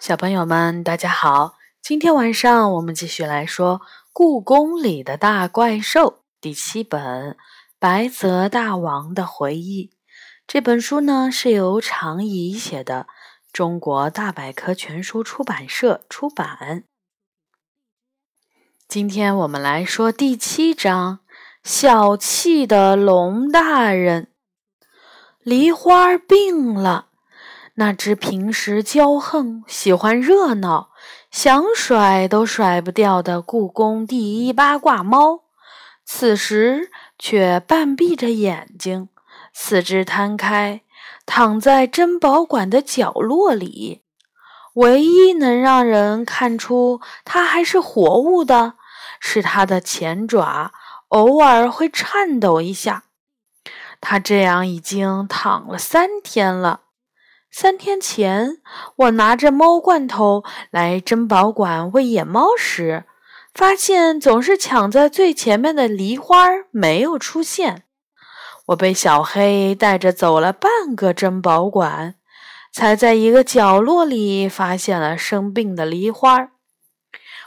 小朋友们，大家好！今天晚上我们继续来说《故宫里的大怪兽》第七本《白泽大王的回忆》。这本书呢是由常怡写的，中国大百科全书出版社出版。今天我们来说第七章：小气的龙大人。梨花病了。那只平时骄横、喜欢热闹、想甩都甩不掉的故宫第一八卦猫，此时却半闭着眼睛，四肢摊开，躺在珍宝馆的角落里。唯一能让人看出它还是活物的，是它的前爪偶尔会颤抖一下。它这样已经躺了三天了。三天前，我拿着猫罐头来珍宝馆喂野猫时，发现总是抢在最前面的梨花没有出现。我被小黑带着走了半个珍宝馆，才在一个角落里发现了生病的梨花。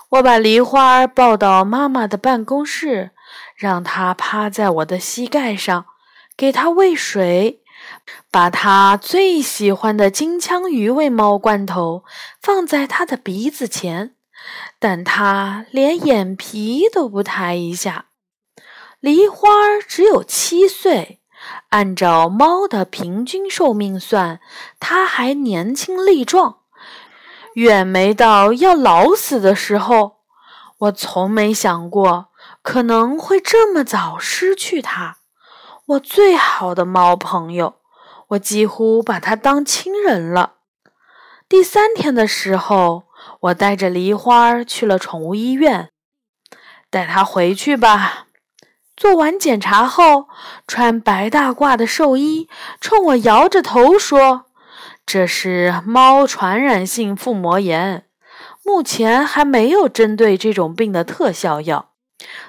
我把梨花抱到妈妈的办公室，让它趴在我的膝盖上，给它喂水。把他最喜欢的金枪鱼味猫罐头放在他的鼻子前，但他连眼皮都不抬一下。梨花只有七岁，按照猫的平均寿命算，它还年轻力壮，远没到要老死的时候。我从没想过可能会这么早失去它，我最好的猫朋友。我几乎把它当亲人了。第三天的时候，我带着梨花去了宠物医院，带它回去吧。做完检查后，穿白大褂的兽医冲我摇着头说：“这是猫传染性腹膜炎，目前还没有针对这种病的特效药，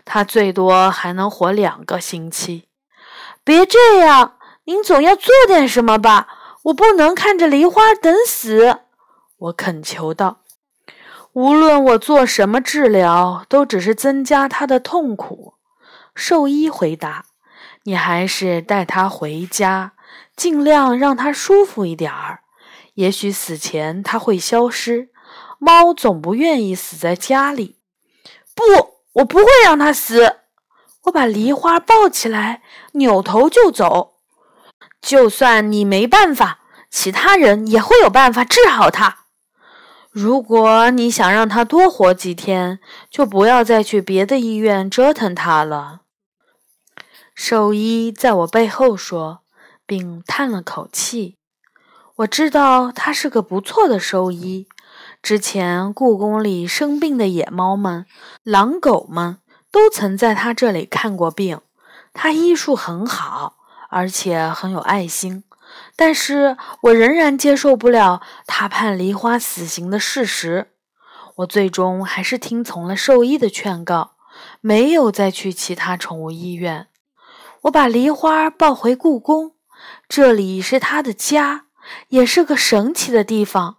它最多还能活两个星期。”别这样。您总要做点什么吧？我不能看着梨花等死，我恳求道。无论我做什么治疗，都只是增加他的痛苦。兽医回答：“你还是带他回家，尽量让他舒服一点儿。也许死前他会消失。猫总不愿意死在家里。”不，我不会让他死。我把梨花抱起来，扭头就走。就算你没办法，其他人也会有办法治好他。如果你想让他多活几天，就不要再去别的医院折腾他了。兽医在我背后说，并叹了口气。我知道他是个不错的兽医。之前故宫里生病的野猫们、狼狗们都曾在他这里看过病。他医术很好。而且很有爱心，但是我仍然接受不了他判梨花死刑的事实。我最终还是听从了兽医的劝告，没有再去其他宠物医院。我把梨花抱回故宫，这里是他的家，也是个神奇的地方。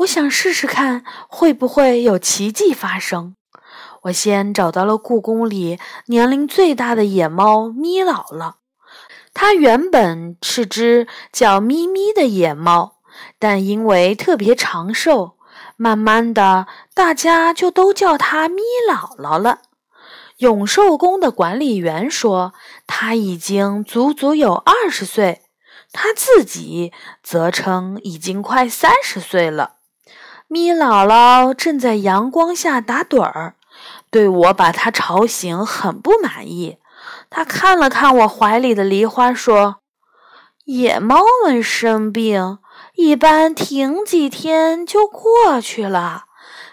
我想试试看会不会有奇迹发生。我先找到了故宫里年龄最大的野猫咪姥姥。它原本是只叫咪咪的野猫，但因为特别长寿，慢慢的大家就都叫它咪姥姥了。永寿宫的管理员说，它已经足足有二十岁，他自己则称已经快三十岁了。咪姥姥正在阳光下打盹儿，对我把它吵醒很不满意。他看了看我怀里的梨花，说：“野猫们生病，一般挺几天就过去了，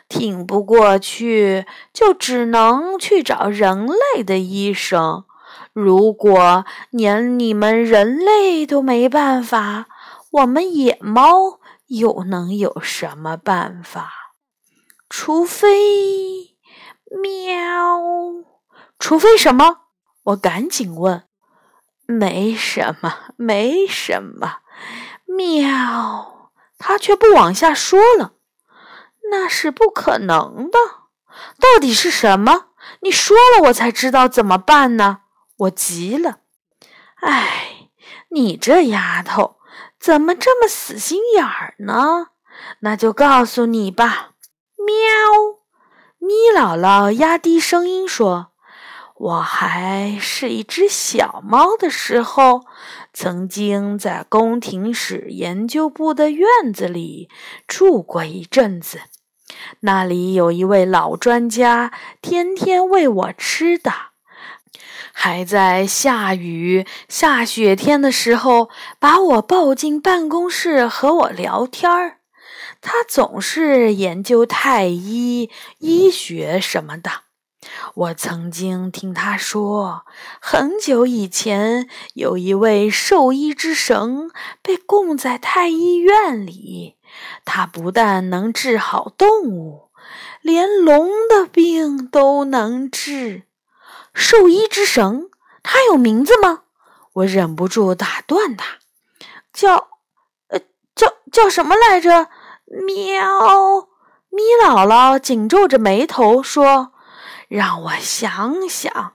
挺不过去就只能去找人类的医生。如果连你们人类都没办法，我们野猫又能有什么办法？除非……喵，除非什么？”我赶紧问：“没什么，没什么。”喵，他却不往下说了。那是不可能的。到底是什么？你说了，我才知道怎么办呢。我急了。哎，你这丫头怎么这么死心眼儿呢？那就告诉你吧。喵！咪姥姥压低声音说：“我还是一只小猫的时候，曾经在宫廷史研究部的院子里住过一阵子。那里有一位老专家，天天喂我吃的。”还在下雨、下雪天的时候，把我抱进办公室和我聊天儿。他总是研究太医、医学什么的。我曾经听他说，很久以前有一位兽医之神被供在太医院里，他不但能治好动物，连龙的病都能治。兽医之神，他有名字吗？我忍不住打断他，叫，呃，叫叫什么来着？喵！咪姥姥紧皱着眉头说：“让我想想，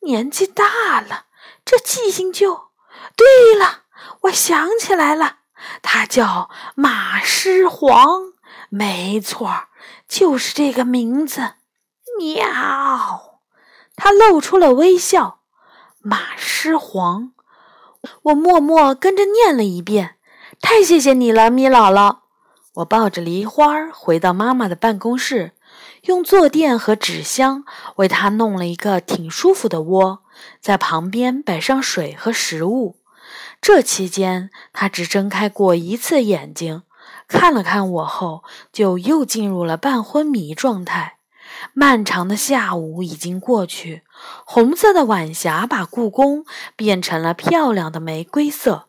年纪大了，这记性就……对了，我想起来了，他叫马师黄，没错，就是这个名字。”喵。他露出了微笑，马师黄。我默默跟着念了一遍。太谢谢你了，米姥姥。我抱着梨花回到妈妈的办公室，用坐垫和纸箱为她弄了一个挺舒服的窝，在旁边摆上水和食物。这期间，她只睁开过一次眼睛，看了看我后，就又进入了半昏迷状态。漫长的下午已经过去，红色的晚霞把故宫变成了漂亮的玫瑰色。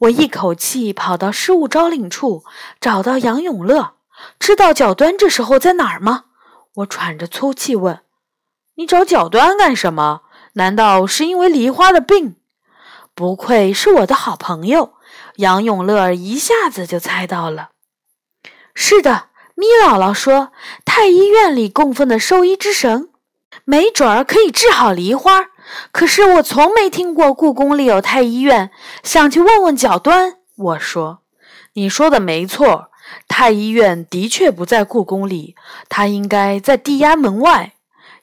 我一口气跑到失物招领处，找到杨永乐。知道角端这时候在哪儿吗？我喘着粗气问：“你找角端干什么？难道是因为梨花的病？”不愧是我的好朋友，杨永乐一下子就猜到了。是的。咪姥姥说：“太医院里供奉的兽医之神，没准儿可以治好梨花。可是我从没听过故宫里有太医院，想去问问角端。”我说：“你说的没错，太医院的确不在故宫里，它应该在地安门外。”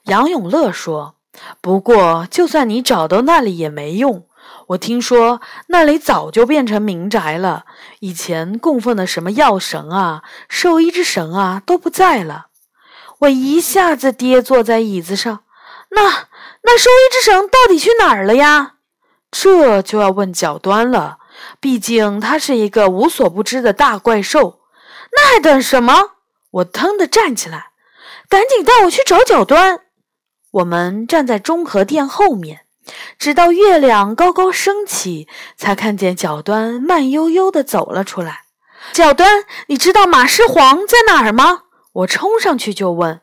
杨永乐说：“不过，就算你找到那里也没用。”我听说那里早就变成民宅了，以前供奉的什么药神啊、兽医之神啊都不在了。我一下子跌坐在椅子上。那那兽医之神到底去哪儿了呀？这就要问角端了，毕竟他是一个无所不知的大怪兽。那还等什么？我腾地站起来，赶紧带我去找角端。我们站在中和殿后面。直到月亮高高升起，才看见角端慢悠悠地走了出来。角端，你知道马师黄在哪儿吗？我冲上去就问。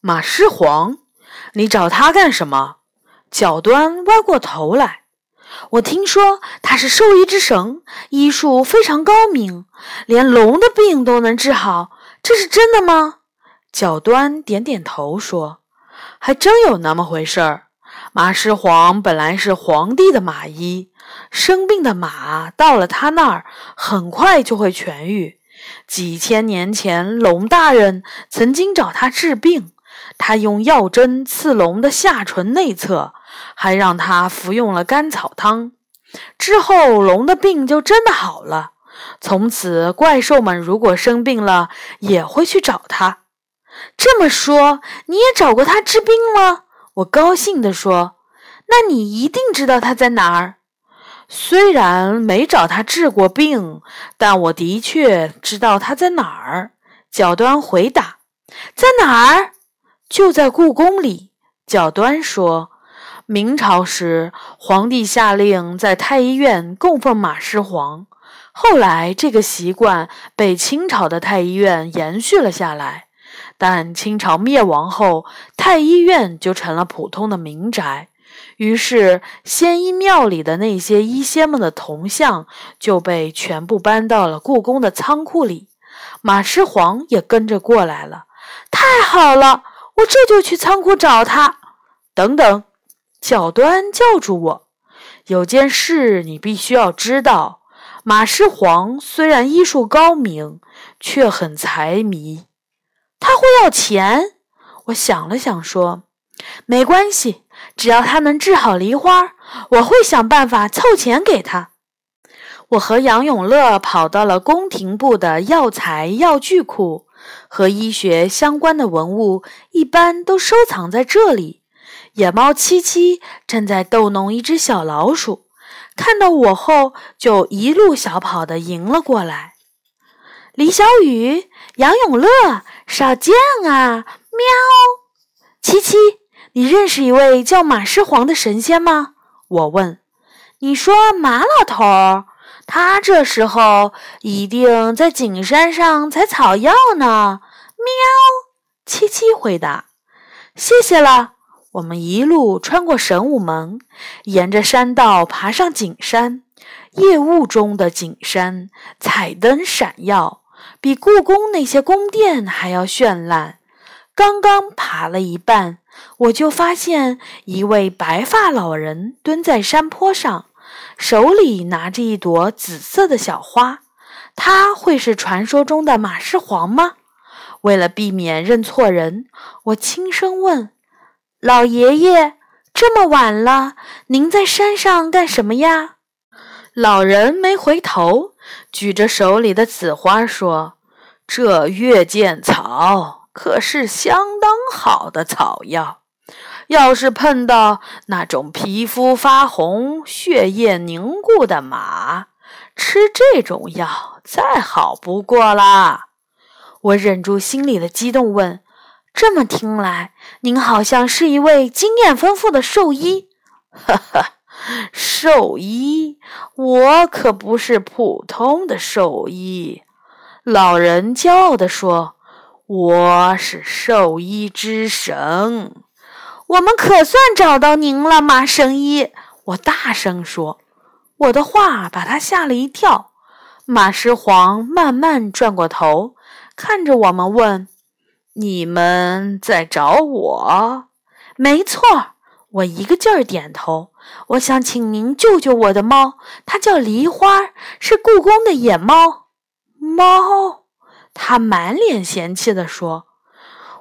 马师黄，你找他干什么？角端歪过头来。我听说他是兽医之神，医术非常高明，连龙的病都能治好。这是真的吗？角端点点头说：“还真有那么回事儿。”马师皇本来是皇帝的马医，生病的马到了他那儿，很快就会痊愈。几千年前，龙大人曾经找他治病，他用药针刺龙的下唇内侧，还让他服用了甘草汤。之后，龙的病就真的好了。从此，怪兽们如果生病了，也会去找他。这么说，你也找过他治病了？我高兴地说：“那你一定知道他在哪儿。虽然没找他治过病，但我的确知道他在哪儿。”角端回答：“在哪儿？就在故宫里。”角端说：“明朝时，皇帝下令在太医院供奉马师皇，后来这个习惯被清朝的太医院延续了下来。”但清朝灭亡后，太医院就成了普通的民宅，于是仙医庙里的那些医仙们的铜像就被全部搬到了故宫的仓库里。马师皇也跟着过来了。太好了，我这就去仓库找他。等等，小端叫住我，有件事你必须要知道。马师黄虽然医术高明，却很财迷。他会要钱。我想了想，说：“没关系，只要他能治好梨花，我会想办法凑钱给他。”我和杨永乐跑到了宫廷部的药材药具库，和医学相关的文物一般都收藏在这里。野猫七七正在逗弄一只小老鼠，看到我后就一路小跑的迎了过来。李小雨、杨永乐，少见啊！喵，七七，你认识一位叫马师黄的神仙吗？我问。你说马老头儿，他这时候一定在景山上采草药呢。喵，七七回答。谢谢了。我们一路穿过神武门，沿着山道爬上景山。夜雾中的景山，彩灯闪耀，比故宫那些宫殿还要绚烂。刚刚爬了一半，我就发现一位白发老人蹲在山坡上，手里拿着一朵紫色的小花。他会是传说中的马世皇吗？为了避免认错人，我轻声问：“老爷爷，这么晚了，您在山上干什么呀？”老人没回头，举着手里的紫花说：“这月见草。”可是相当好的草药，要是碰到那种皮肤发红、血液凝固的马，吃这种药再好不过啦。我忍住心里的激动，问：“这么听来，您好像是一位经验丰富的兽医？”“哈哈，兽医？我可不是普通的兽医。”老人骄傲地说。我是兽医之神，我们可算找到您了，马神医！我大声说，我的话把他吓了一跳。马师皇慢慢转过头，看着我们问：“你们在找我？”“没错。”我一个劲儿点头。“我想请您救救我的猫，它叫梨花，是故宫的野猫。”猫。他满脸嫌弃地说：“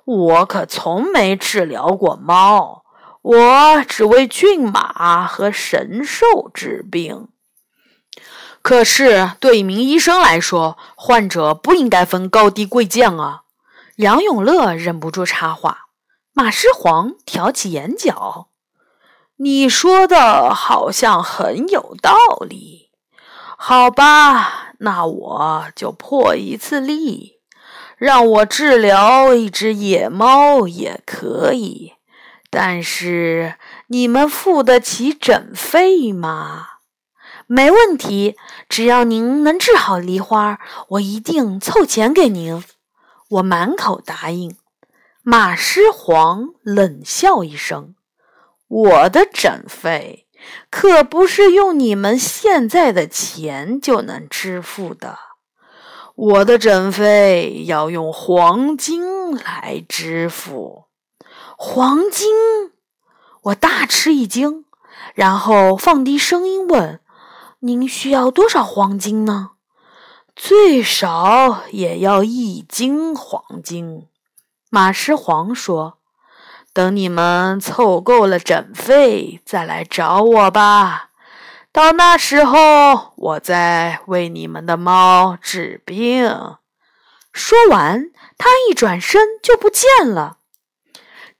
我可从没治疗过猫，我只为骏马和神兽治病。可是对一名医生来说，患者不应该分高低贵贱啊。”杨永乐忍不住插话。马师黄挑起眼角：“你说的好像很有道理。好吧。”那我就破一次例，让我治疗一只野猫也可以，但是你们付得起诊费吗？没问题，只要您能治好梨花，我一定凑钱给您。我满口答应。马师黄冷笑一声：“我的诊费。”可不是用你们现在的钱就能支付的，我的诊费要用黄金来支付。黄金！我大吃一惊，然后放低声音问：“您需要多少黄金呢？”最少也要一斤黄金。马师黄说。等你们凑够了诊费，再来找我吧。到那时候，我再为你们的猫治病。说完，他一转身就不见了。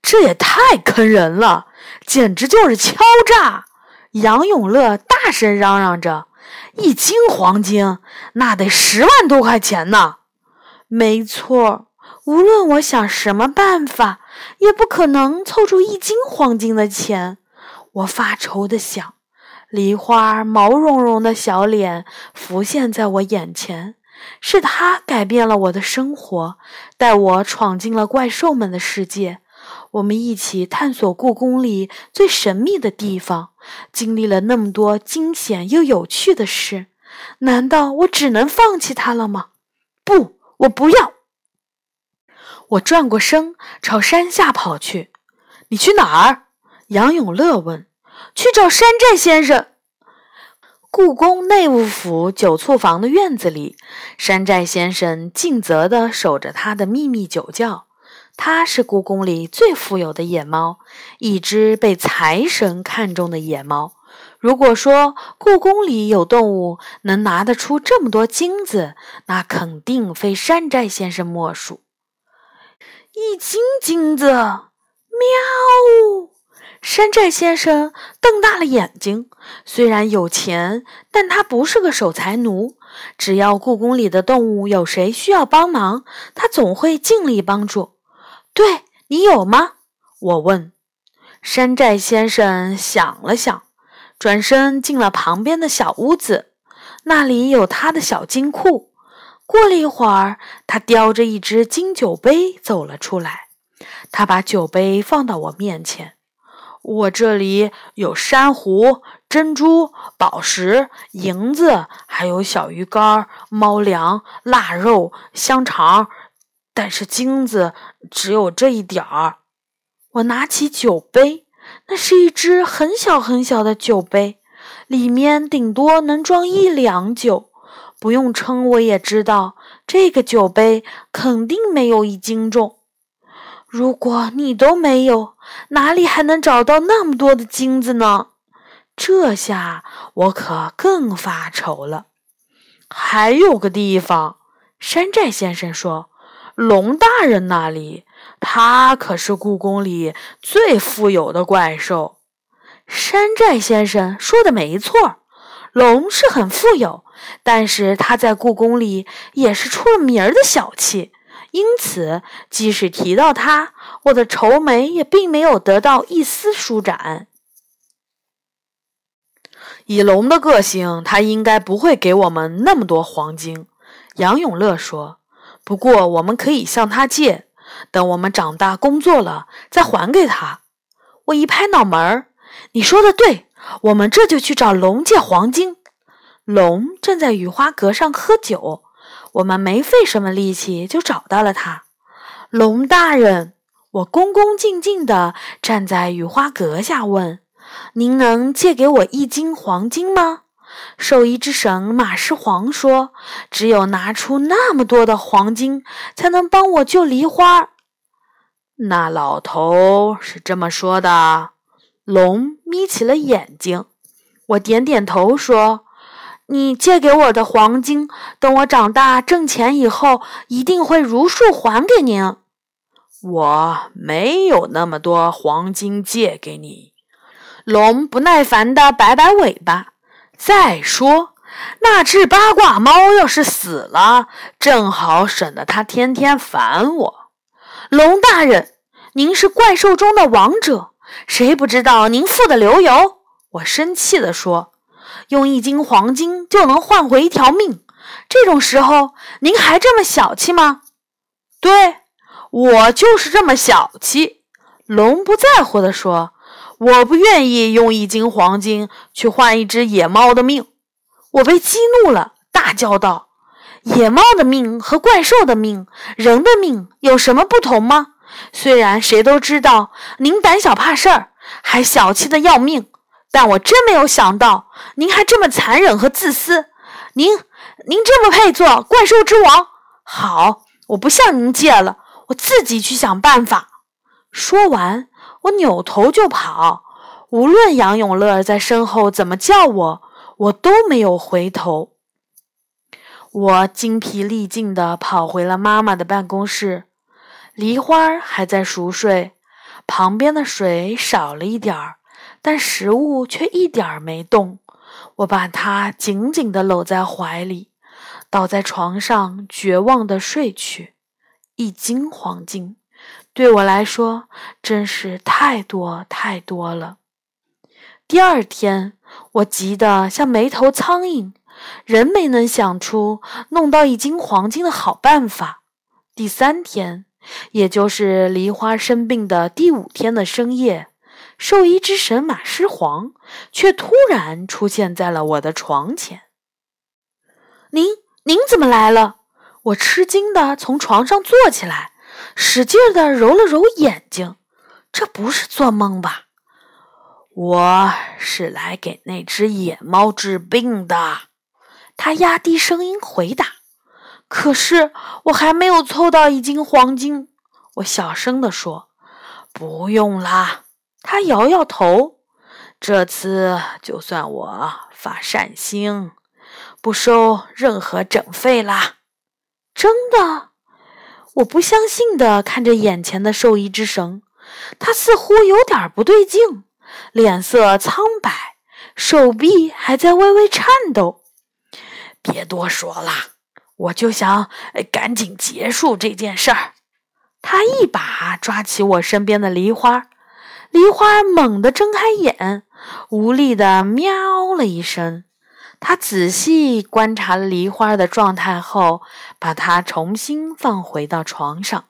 这也太坑人了，简直就是敲诈！杨永乐大声嚷嚷着：“一斤黄金，那得十万多块钱呢！”没错。无论我想什么办法，也不可能凑出一斤黄金的钱。我发愁的想，梨花毛茸茸的小脸浮现在我眼前，是他改变了我的生活，带我闯进了怪兽们的世界。我们一起探索故宫里最神秘的地方，经历了那么多惊险又有趣的事。难道我只能放弃他了吗？不。我不要！我转过身，朝山下跑去。你去哪儿？杨永乐问。去找山寨先生。故宫内务府酒醋房的院子里，山寨先生尽责地守着他的秘密酒窖。它是故宫里最富有的野猫，一只被财神看中的野猫。如果说故宫里有动物能拿得出这么多金子，那肯定非山寨先生莫属。一斤金子，喵！山寨先生瞪大了眼睛。虽然有钱，但他不是个守财奴。只要故宫里的动物有谁需要帮忙，他总会尽力帮助。对你有吗？我问。山寨先生想了想，转身进了旁边的小屋子，那里有他的小金库。过了一会儿，他叼着一只金酒杯走了出来。他把酒杯放到我面前。我这里有珊瑚、珍珠、宝石、银子，还有小鱼干、猫粮、腊肉、香肠，但是金子只有这一点儿。我拿起酒杯，那是一只很小很小的酒杯，里面顶多能装一两酒。不用称，我也知道这个酒杯肯定没有一斤重。如果你都没有，哪里还能找到那么多的金子呢？这下我可更发愁了。还有个地方，山寨先生说：“龙大人那里，他可是故宫里最富有的怪兽。”山寨先生说的没错，龙是很富有，但是他在故宫里也是出了名儿的小气。因此，即使提到他，我的愁眉也并没有得到一丝舒展。以龙的个性，他应该不会给我们那么多黄金。杨永乐说：“不过，我们可以向他借，等我们长大工作了再还给他。”我一拍脑门儿：“你说的对，我们这就去找龙借黄金。”龙正在雨花阁上喝酒。我们没费什么力气就找到了他，龙大人。我恭恭敬敬地站在雨花阁下，问：“您能借给我一斤黄金吗？”兽医之神马师皇说：“只有拿出那么多的黄金，才能帮我救梨花。”那老头是这么说的。龙眯起了眼睛。我点点头说。你借给我的黄金，等我长大挣钱以后，一定会如数还给您。我没有那么多黄金借给你。龙不耐烦地摆摆尾巴。再说，那只八卦猫要是死了，正好省得它天天烦我。龙大人，您是怪兽中的王者，谁不知道您富得流油？我生气地说。用一斤黄金就能换回一条命，这种时候您还这么小气吗？对，我就是这么小气。龙不在乎地说：“我不愿意用一斤黄金去换一只野猫的命。”我被激怒了，大叫道：“野猫的命和怪兽的命、人的命有什么不同吗？虽然谁都知道您胆小怕事儿，还小气的要命。”但我真没有想到，您还这么残忍和自私。您，您这么配做怪兽之王？好，我不向您借了，我自己去想办法。说完，我扭头就跑。无论杨永乐在身后怎么叫我，我都没有回头。我精疲力尽地跑回了妈妈的办公室，梨花还在熟睡，旁边的水少了一点儿。但食物却一点儿没动，我把它紧紧地搂在怀里，倒在床上，绝望地睡去。一斤黄金，对我来说真是太多太多了。第二天，我急得像没头苍蝇，仍没能想出弄到一斤黄金的好办法。第三天，也就是梨花生病的第五天的深夜。兽医之神马师皇却突然出现在了我的床前。您，您怎么来了？我吃惊的从床上坐起来，使劲的揉了揉眼睛，这不是做梦吧？我是来给那只野猫治病的。他压低声音回答。可是我还没有凑到一斤黄金，我小声地说：“不用啦。”他摇摇头。这次就算我发善心，不收任何诊费啦。真的？我不相信的看着眼前的兽医之神，他似乎有点不对劲，脸色苍白，手臂还在微微颤抖。别多说了，我就想赶紧结束这件事儿。他一把抓起我身边的梨花，梨花猛地睁开眼，无力的喵了一声。他仔细观察了梨花的状态后，把它重新放回到床上，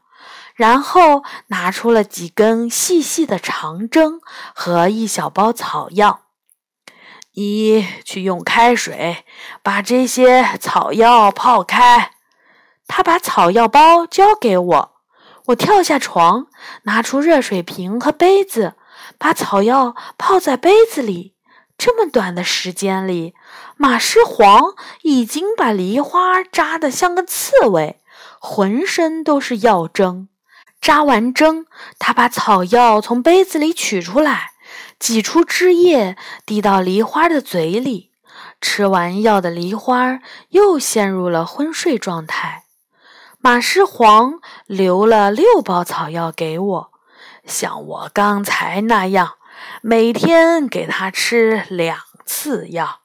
然后拿出了几根细细的长针和一小包草药。你去用开水把这些草药泡开。他把草药包交给我，我跳下床，拿出热水瓶和杯子，把草药泡在杯子里。这么短的时间里，马师黄已经把梨花扎得像个刺猬，浑身都是药针。扎完针，他把草药从杯子里取出来，挤出汁液，滴到梨花的嘴里。吃完药的梨花又陷入了昏睡状态。马师黄留了六包草药给我，像我刚才那样。每天给他吃两次药，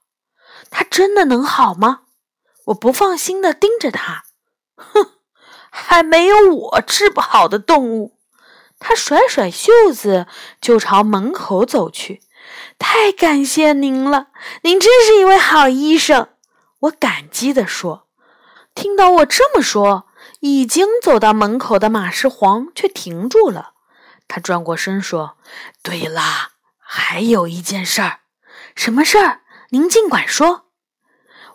他真的能好吗？我不放心的盯着他。哼，还没有我治不好的动物。他甩甩袖子就朝门口走去。太感谢您了，您真是一位好医生。我感激地说。听到我这么说，已经走到门口的马世黄却停住了。他转过身说：“对了。”还有一件事儿，什么事儿？您尽管说。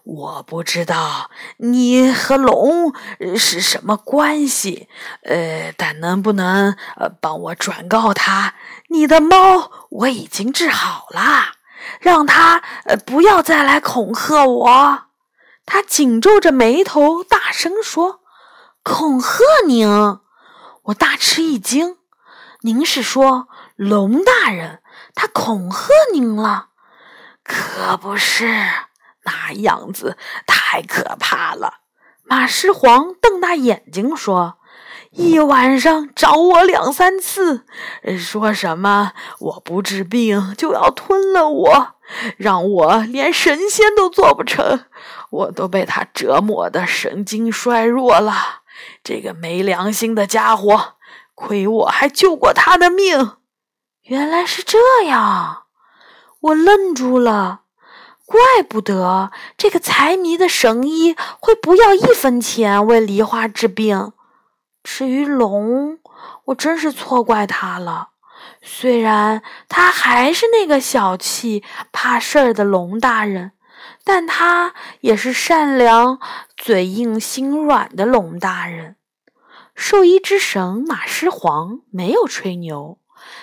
我不知道你和龙是什么关系，呃，但能不能呃帮我转告他，你的猫我已经治好了，让他呃不要再来恐吓我。他紧皱着眉头，大声说：“恐吓您！”我大吃一惊。您是说龙大人？他恐吓您了，可不是，那样子太可怕了。马师皇瞪大眼睛说：“一晚上找我两三次，说什么我不治病就要吞了我，让我连神仙都做不成，我都被他折磨的神经衰弱了。这个没良心的家伙，亏我还救过他的命。”原来是这样，我愣住了。怪不得这个财迷的神医会不要一分钱为梨花治病。至于龙，我真是错怪他了。虽然他还是那个小气、怕事儿的龙大人，但他也是善良、嘴硬心软的龙大人。兽医之神马师黄没有吹牛。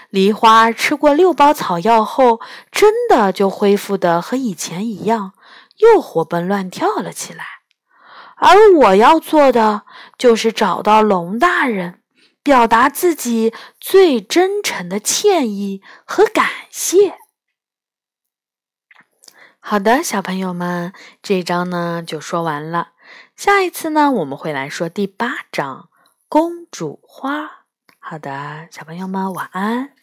梨花吃过六包草药后，真的就恢复的和以前一样，又活蹦乱跳了起来。而我要做的，就是找到龙大人，表达自己最真诚的歉意和感谢。好的，小朋友们，这章呢就说完了。下一次呢，我们会来说第八章《公主花》。好的，小朋友们晚安。